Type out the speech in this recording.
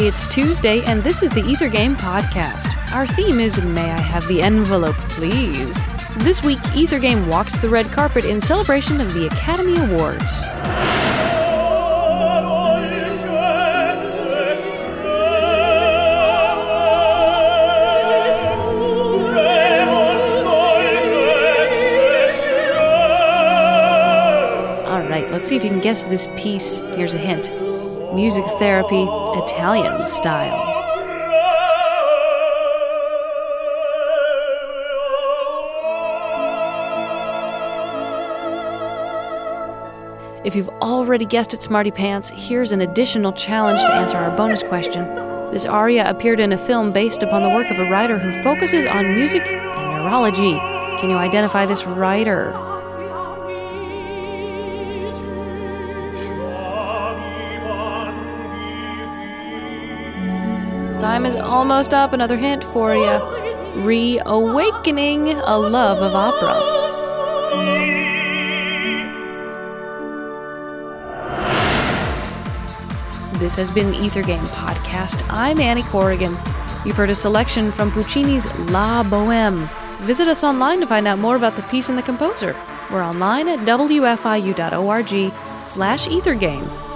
It's Tuesday, and this is the Ether Game Podcast. Our theme is May I Have the Envelope, Please? This week, Ether Game walks the red carpet in celebration of the Academy Awards. All right, let's see if you can guess this piece. Here's a hint music therapy, Italian style. If you've already guessed it, Smarty Pants, here's an additional challenge to answer our bonus question. This aria appeared in a film based upon the work of a writer who focuses on music and neurology. Can you identify this writer? Time is almost up. Another hint for you. Reawakening a love of opera. This has been the Ether Game Podcast. I'm Annie Corrigan. You've heard a selection from Puccini's La Boheme. Visit us online to find out more about the piece and the composer. We're online at wfiu.org slash ethergame.